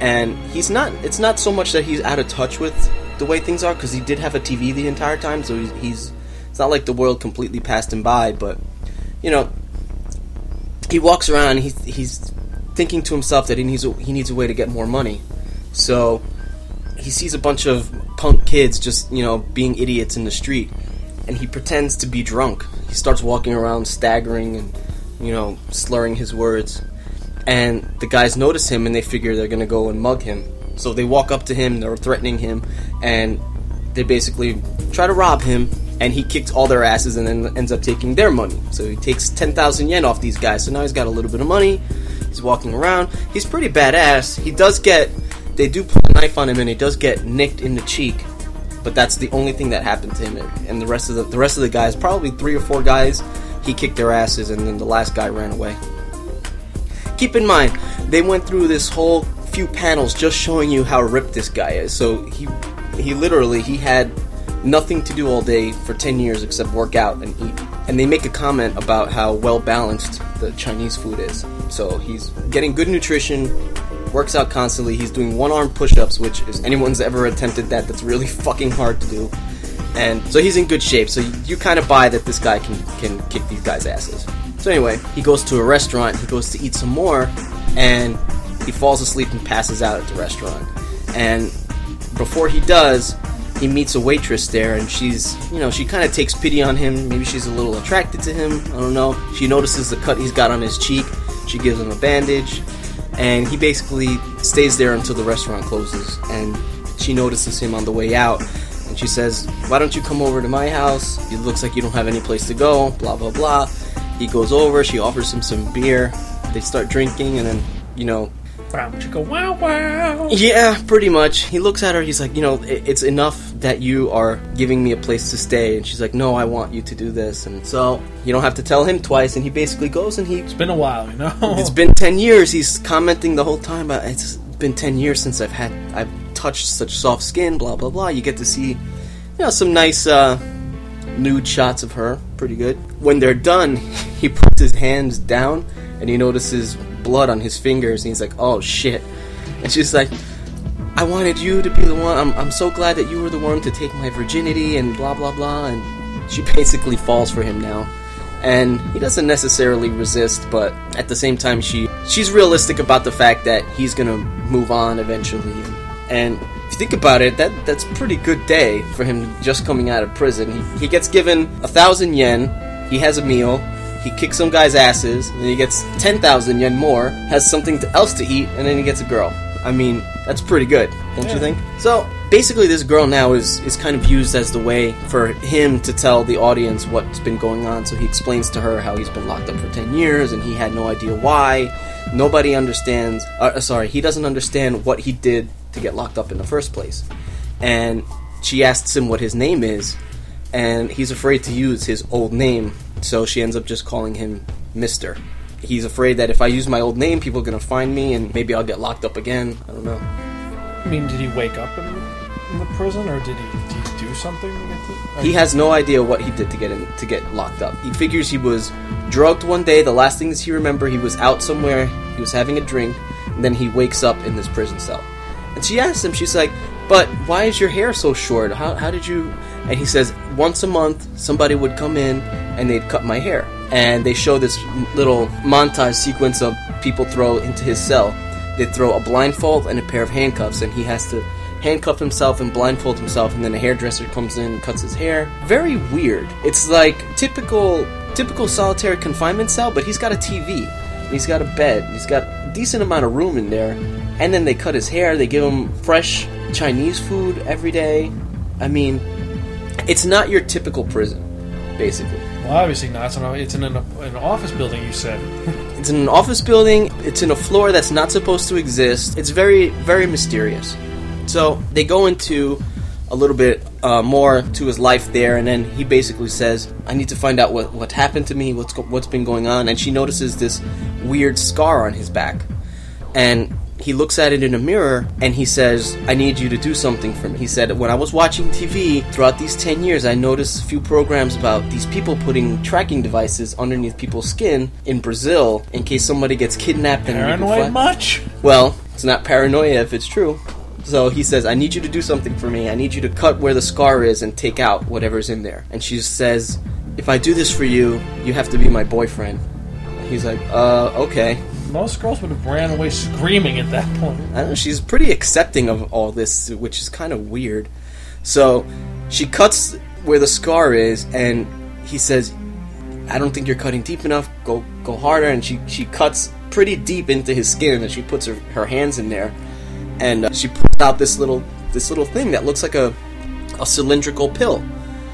and he's not. It's not so much that he's out of touch with the way things are because he did have a TV the entire time. So he's, he's. It's not like the world completely passed him by, but you know, he walks around. He's he's thinking to himself that he needs a, he needs a way to get more money. So he sees a bunch of punk kids just you know being idiots in the street, and he pretends to be drunk. He starts walking around staggering and you know slurring his words, and the guys notice him and they figure they're gonna go and mug him. So they walk up to him, they're threatening him, and they basically try to rob him. And he kicks all their asses and then ends up taking their money. So he takes 10,000 yen off these guys. So now he's got a little bit of money. He's walking around. He's pretty badass. He does get they do put a knife on him and he does get nicked in the cheek but that's the only thing that happened to him and the rest of the the rest of the guys probably three or four guys he kicked their asses and then the last guy ran away keep in mind they went through this whole few panels just showing you how ripped this guy is so he he literally he had nothing to do all day for 10 years except work out and eat and they make a comment about how well balanced the chinese food is so he's getting good nutrition works out constantly. He's doing one arm push ups, which if anyone's ever attempted that, that's really (laughs) fucking hard to do. And so he's in good shape. So you, you kind of buy that this guy can, can kick these guys' asses. So anyway, he goes to a restaurant, he goes to eat some more, and he falls asleep and passes out at the restaurant. And before he does, he meets a waitress there, and she's, you know, she kind of takes pity on him. Maybe she's a little attracted to him. I don't know. She notices the cut he's got on his cheek. She gives him a bandage and he basically stays there until the restaurant closes and she notices him on the way out and she says why don't you come over to my house it looks like you don't have any place to go blah blah blah he goes over she offers him some beer they start drinking and then you know Wow, go wow wow. yeah, pretty much. He looks at her. He's like, you know, "I- it's enough that you are giving me a place to stay. And she's like, no, I want you to do this. And so you don't have to tell him twice. And he basically goes and he It's been a while, you know. (laughs) it's been 10 years. He's commenting the whole time about it's been 10 years since I've had I've touched such soft skin, blah blah blah. You get to see you know some nice uh nude shots of her, pretty good. When they're done, (laughs) he puts his hands down and he notices blood on his fingers and he's like, "Oh shit." And she's like, "I wanted you to be the one. I'm I'm so glad that you were the one to take my virginity and blah blah blah." And she (laughs) basically falls for him now and he doesn't necessarily resist but at the same time she she's realistic about the fact that he's gonna move on eventually and think about it that that's a pretty good day for him just coming out of prison. He, he gets given a thousand yen he has a meal he kicks some guy's asses and then he gets 10,000 yen more has something to, else to eat and then he gets a girl. I mean that's pretty good don't you think? So basically this girl now is is kind of used as the way for him to tell the audience what's been going on. So he explains to her how he's been locked up for 10 years and he had no idea why. Nobody understands uh, sorry he doesn't understand what he did to get locked up in the first place and she asks him what his name is and he's afraid to use his old name so she ends up just calling him mister he's afraid that if i use my old name people are going to find me and maybe i'll get locked up again i don't know I mean, did he wake up in, in the prison, or did he, did he do something to get to? He has no idea what he did to get in to get locked up. He figures he was drugged one day. The last things he remember, he was out somewhere. He was having a drink, and then he wakes up in this prison cell. And she asks him, she's like, "But why is your hair so short? How how did you?" And he says, "Once a month, somebody would come in and they'd cut my hair." And they show this little montage sequence of people throw into his cell. They throw a blindfold and a pair of handcuffs, and he has to handcuff himself and blindfold himself, and then a hairdresser comes in and cuts his hair. Very weird. It's like typical typical solitary confinement cell, but he's got a TV, he's got a bed, he's got a decent amount of room in there. And then they cut his hair. They give him fresh Chinese food every day. I mean, it's not your typical prison, basically. Well, obviously not. It's in, a, it's in an, an office building. You said. (laughs) It's in an office building. It's in a floor that's not supposed to exist. It's very, very mysterious. So they go into a little bit uh, more to his life there, and then he basically says, "I need to find out what what happened to me. What's go- what's been going on." And she notices this weird scar on his back, and he looks at it in a mirror and he says, I need you to do something for me. He said, When I was watching TV throughout these 10 years, I noticed a few programs about these people putting tracking devices underneath people's skin in Brazil in case somebody gets kidnapped and Paranoid much? well, it's not paranoia if it's true. So he says, I need you to do something for me. I need you to cut where the scar is and take out whatever's in there. And she says, If I do this for you, you have to be my boyfriend. He's like, Uh, okay. Most girls would have ran away screaming at that point. I know, she's pretty accepting of all this, which is kind of weird. So she cuts where the scar is, and he says, "I don't think you're cutting deep enough. Go, go harder." And she she cuts pretty deep into his skin, and she puts her, her hands in there, and uh, she pulls out this little this little thing that looks like a a cylindrical pill.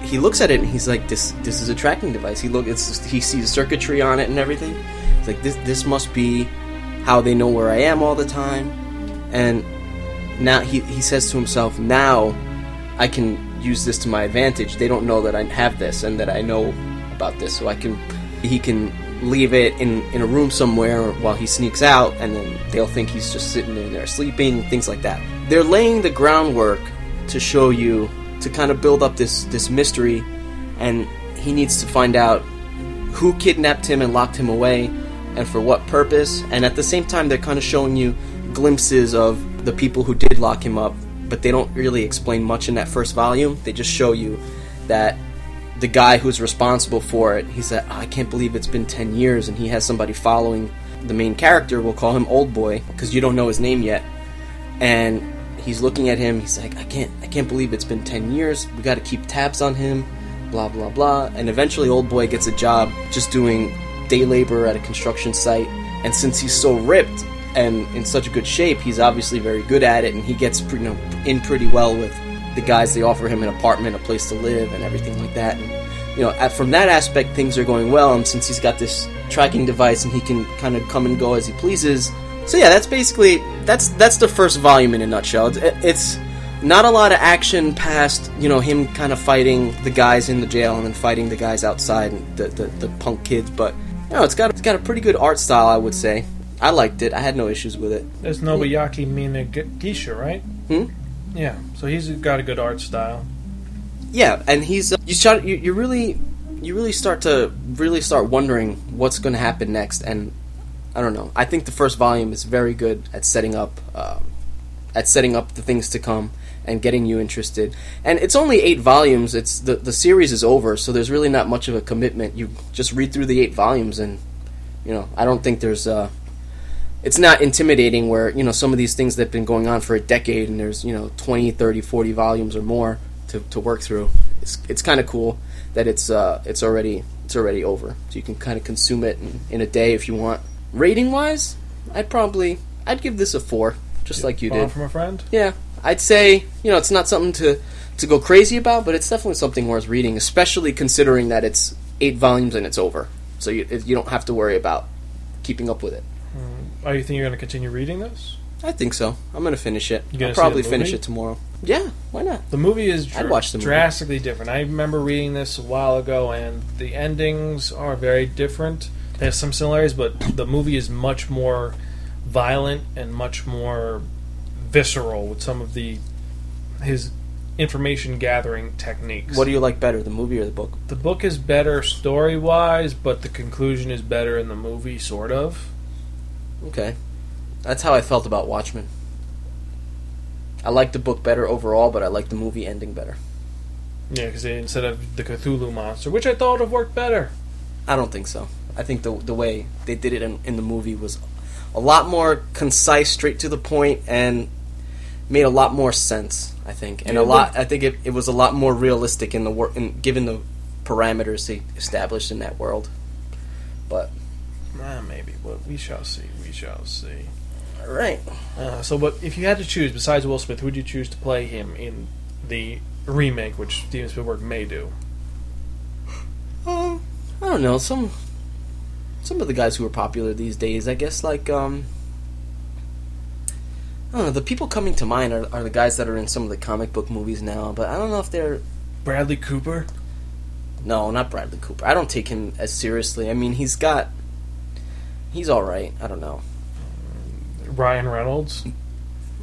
He looks at it and he's like, "This this is a tracking device." He look it's he sees circuitry on it and everything. It's like this this must be how they know where I am all the time. And now he he says to himself, "Now I can use this to my advantage. They don't know that I have this and that I know about this, so I can he can leave it in in a room somewhere while he sneaks out, and then they'll think he's just sitting in there sleeping, things like that. They're laying the groundwork to show you to kind of build up this this mystery, and he needs to find out who kidnapped him and locked him away, and for what purpose. And at the same time, they're kind of showing you glimpses of the people who did lock him up, but they don't really explain much in that first volume. They just show you that the guy who's responsible for it, he said, "Oh, I can't believe it's been 10 years, and he has somebody following the main character. We'll call him Old Boy because you don't know his name yet. And he's looking at him. He's like, I can't, I can't believe it's been 10 years. We got to keep tabs on him. Blah blah blah. And eventually, Old Boy gets a job just doing day labor at a construction site. And since he's so ripped and in such good shape, he's obviously very good at it, and he gets you know, in pretty well with the guys. They offer him an apartment, a place to live, and everything like that. And you know, from that aspect, things are going well. And since he's got this tracking device and he can kind of come and go as he pleases, so yeah, that's basically that's that's the first volume in a nutshell. It's, it's not a lot of action past you know him kind of fighting the guys in the jail and then fighting the guys outside, and the the, the punk kids. But know, it's got it's got a pretty good art style, I would say. I liked it. I had no issues with it. There's Nobuaki Minegishi, right? Hmm? Yeah, so he's got a good art style. Yeah, and he's uh, you start you, you really you really start to really start wondering what's going to happen next, and I don't know. I think the first volume is very good at setting up um, at setting up the things to come and getting you interested. And it's only eight volumes. It's the the series is over, so there's really not much of a commitment. You just read through the eight volumes, and you know I don't think there's uh, it's not intimidating where you know some of these things that have been going on for a decade and there's you know 20 30 40 volumes or more to, to work through it's, it's kind of cool that it's uh, it's already it's already over so you can kind of consume it in, in a day if you want rating wise i'd probably i'd give this a four just like you Borrow did from a friend. yeah i'd say you know it's not something to to go crazy about but it's definitely something worth reading especially considering that it's eight volumes and it's over so you, you don't have to worry about keeping up with it Are you think you're going to continue reading this? I think so. I'm gonna finish it. You I'll probably finish it tomorrow. Yeah, why not? The movie is I'd dr- watch the movie. drastically different. I remember reading this a while ago, and the endings are very different. They have some similarities, but the movie is much more violent and much more visceral with some of the his information gathering techniques. What do you like better, the movie or the book? the book is better story wise, but the conclusion is better in the movie, sort of. Okay, that's how I felt about Watchmen. I like the book better overall, but I like the movie ending better. Yeah, because instead of the Cthulhu monster, which I thought would have worked better. I don't think so. I think the the way they did it in, in the movie was a lot more concise, straight to the point, and made a lot more sense. I think, and Yeah, a lot. I think it, it was a lot more realistic in the work, in given the parameters they established in that world. But Ah, maybe, but we shall see. We shall see. all right, Uh, so, but if you had to choose, besides Will Smith, who would you choose to play him in the remake, which Steven Spielberg may do? Um, I don't know some some of the guys who are popular these days. I guess like um, I don't know. The people coming to mind are, are the guys that are in some of the comic book movies now. But I don't know if they're Bradley Cooper. no, not Bradley Cooper. I don't take him as seriously. I mean, he's got he's all right. I don't know. Ryan Reynolds.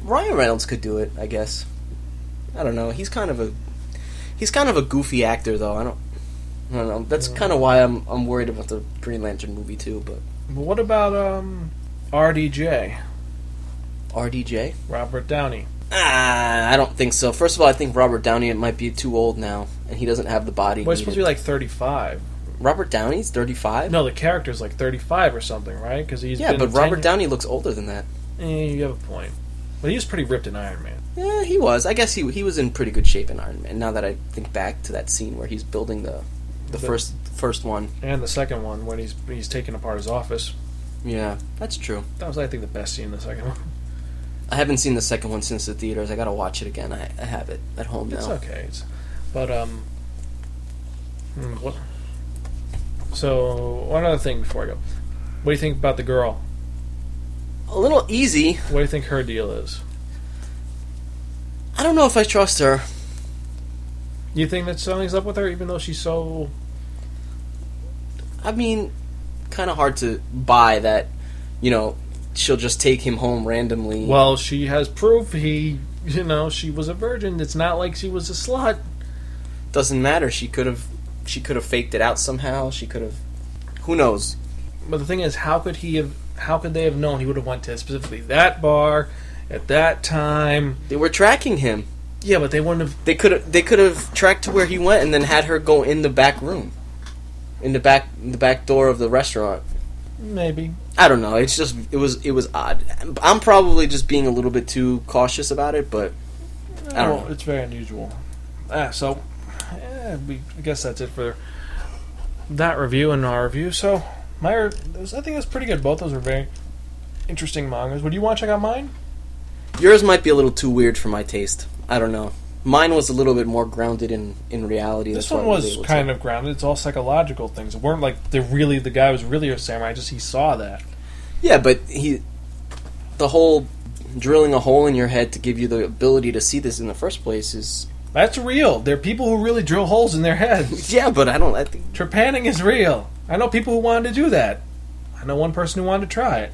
Ryan Reynolds could do it, I guess. I don't know. He's kind of a he's kind of a goofy actor, though. I don't. I don't know. That's kind of why I'm I'm worried about the Green Lantern movie too. But But what about um, RDJ, RDJ, Robert Downey? ah, I don't think so. First of all, I think Robert Downey might be too old now, and he doesn't have the body. Well, he's supposed to be needed. like 35. Robert Downey's thirty five. No, the character's like 35 or something, right? Because he's yeah, been but 10 Robert Downey looks older than that. Eh, you have a point. But he was pretty ripped in Iron Man. Yeah, he was. I guess he he was in pretty good shape in Iron Man. Now that I think back to that scene where he's building the the The- first first one. And the second one, when he's he's taking apart his office. Yeah, that's true. That was, I think, the best scene in the second one. I haven't seen the second one since the theaters. I gotta watch it again. I, I have it at home now. It's okay. It's, but, um. hmm, What? So, one other thing before I go. What do you think about the girl? A little easy. What do you think her deal is? I don't know if I trust her. You think that something's up with her, even though she's so. I mean, kind of hard to buy that. You know, she'll just take him home randomly. Well, she has proof he. You know, she was a virgin. It's not like she was a slut. doesn't matter. She could have she could have faked it out somehow. She could have. Who knows? But the thing is, how could he have? How could they have known he would have went to specifically that bar at that time? They were tracking him. Yeah, but they wouldn't have. They could have they could have tracked to where he went and then had her go in the back room, in the back the back door of the restaurant. Maybe. I don't know. It's just it was it was odd. I'm probably just being a little bit too cautious about it, but I don't Well, know. It's very unusual. Ah, so, yeah, we, I guess that's it for that review and our review. So, my, I think it's pretty good. Both those are very interesting mangas. Would you want to check out mine? yours might be a little too weird for my taste. I don't know. Mine was a little bit more grounded in in reality. This one I was able to- kind of grounded. It's all psychological things. It weren't like the really the guy was really a samurai. Just he saw that. Yeah, but he, the whole drilling a hole in your head to give you the ability to see this in the first place is. That's real. There are people who really drill holes in their heads. (laughs) Yeah, but I don't. I think Trepanning is real. I know people who wanted to do that. I know one person who wanted to try it.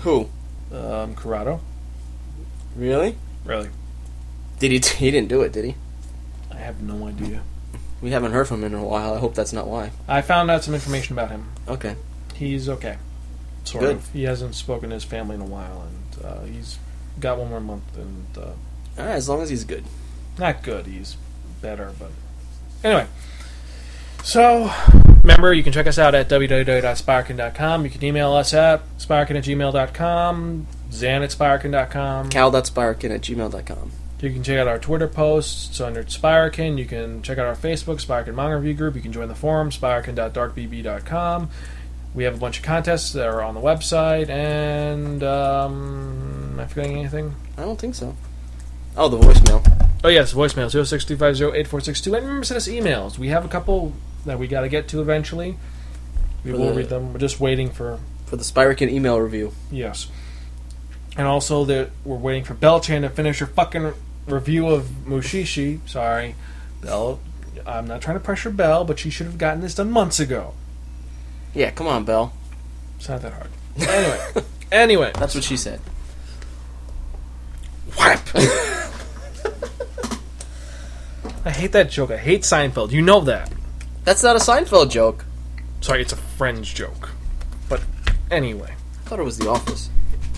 who Um, Corrado. really Really? Did he? (laughs) He didn't do it, did he? I have no idea. We haven't heard from him in a while. I hope that's not why. I found out some information about him. Okay. He's okay. Sort Good. of. He hasn't spoken to his family in a while, and uh, he's got one more month, and uh, All right, as long as he's good. not good. He's better, but anyway. So, remember, you can check us out at www.spiraken.com. You can email us at spiraken at gmail.com, zan at spiraken.com. Cal.spiraken at gmail.com. You can check out our Twitter posts it's under Spiraken. You can check out our Facebook, Spiraken Manga Review Group. You can join the forum, spiraken.darkbb.com. We have a bunch of contests that are on the website, and um, am I forgetting anything? I don't think so. Oh, the voicemail. Oh yes, voicemail 0625084462. And remember, send us emails. We have a couple that we got to get to eventually. We For will the- read them. We're just waiting for For the Spiraken email review. yes. And also that we're waiting for Belchan to finish her fucking review of Mushishi. Sorry, Bell. I'm not trying to pressure Bell, but she should have gotten this done months ago. Yeah, come on, Bell. It's not that hard. Anyway, (laughs) anyway, That's what she said. whap. (laughs) I hate that joke. I hate Seinfeld. You know that. That's not a Seinfeld joke. Sorry, it's a Friends joke. But anyway, I thought it was The Office.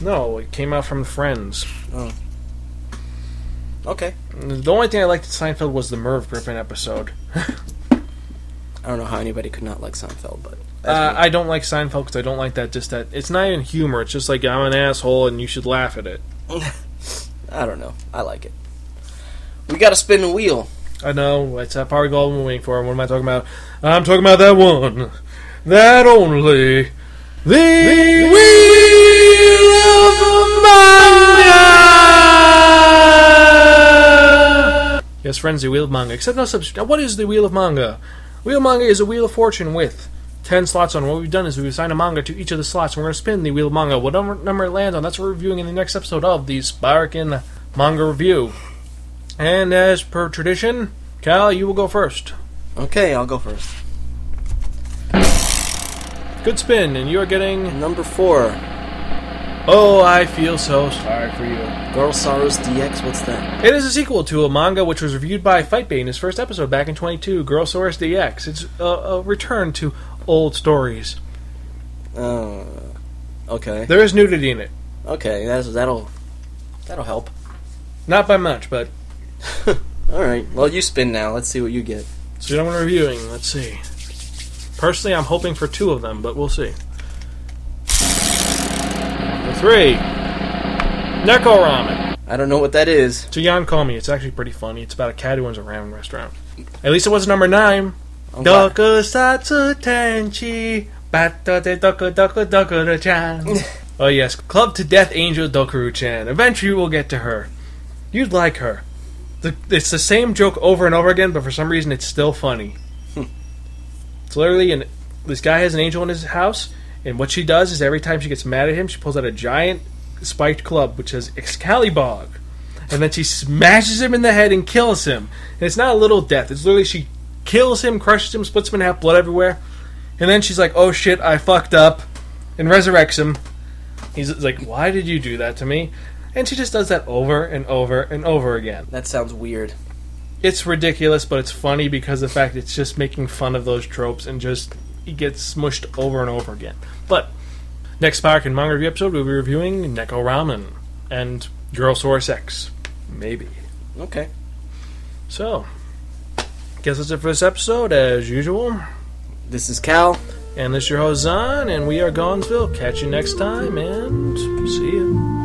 no, it came out from Friends. Oh. Okay. The only thing I liked at Seinfeld was the Merv Griffin episode. (laughs) I don't know how anybody could not like Seinfeld, but Uh. I don't like Seinfeld because I don't like that. Just that it's not even humor. It's just like I'm an asshole and you should laugh at it. (laughs) I don't know. I like it. We got to spin the wheel. I know it's that of Golden we're waiting for. What am I talking about? I'm talking about that one, that only, the, Wheel of Manga. Yes, friends, the Wheel of Manga. Except no substitute. Now, what is the Wheel of Manga? Wheel of Manga is a Wheel of Fortune with ten slots on. What we've done is we've assigned a manga to each of the slots. and We're going to spin the Wheel of Manga. Whatever number it lands on, that's what we're reviewing in the next episode of the Spiraken Manga Review. And as per tradition, Cal, you will go first. Okay, I'll go first. Good spin, and you are getting Number four. Oh, I feel so sorry for you. Girlsaurus DX. What's that? It is a sequel to a manga which was reviewed by Fightbait in his first episode back in 22, Girlsaurus DX. It's a, a return to old stories. Uh, okay. There is nudity in it. Okay. That's that'll that'll help. Not by much, but (laughs) All right. Well, you spin now. Let's see what you get. so you know what I'm reviewing. Let's see. Personally, I'm hoping for two of them, but we'll see. Three, Neko Ramen. I don't know what that is. To Jan call me. It's actually pretty funny. It's about a cat who owns a ramen restaurant. At least it was number nine. I'm glad- Dokusatsu Tenchi Bata de Doku Doku chan. Oh yes, Club to Death Angel Dokuro chan. Eventually we'll get to her. You'd like her. The, it's the same joke over and over again, but for some reason it's still funny. it's literally an this guy has an angel in his house, and what she does is every time she gets mad at him, she pulls out a giant spiked club which says Excalibur and then she smashes him in the head and kills him. And it's not a little death; it's literally she kills him, crushes him, splits him in half, blood everywhere. And then she's like, "Oh shit, I fucked up," and resurrects him. He's like, "Why did you do that to me?" And she just does that over and over and over again. That sounds weird. It's ridiculous, but it's funny because the fact it's just making fun of those tropes and just it gets smushed over and over again. But next Spiraken Manga Review episode, we'll be reviewing Neko Ramen and Girlsaurus DX. Maybe. Okay. So, guess that's it for this episode, as usual. This is Cal. And this is your host, Zon, and we are Gonzville. Catch you next time, and see you.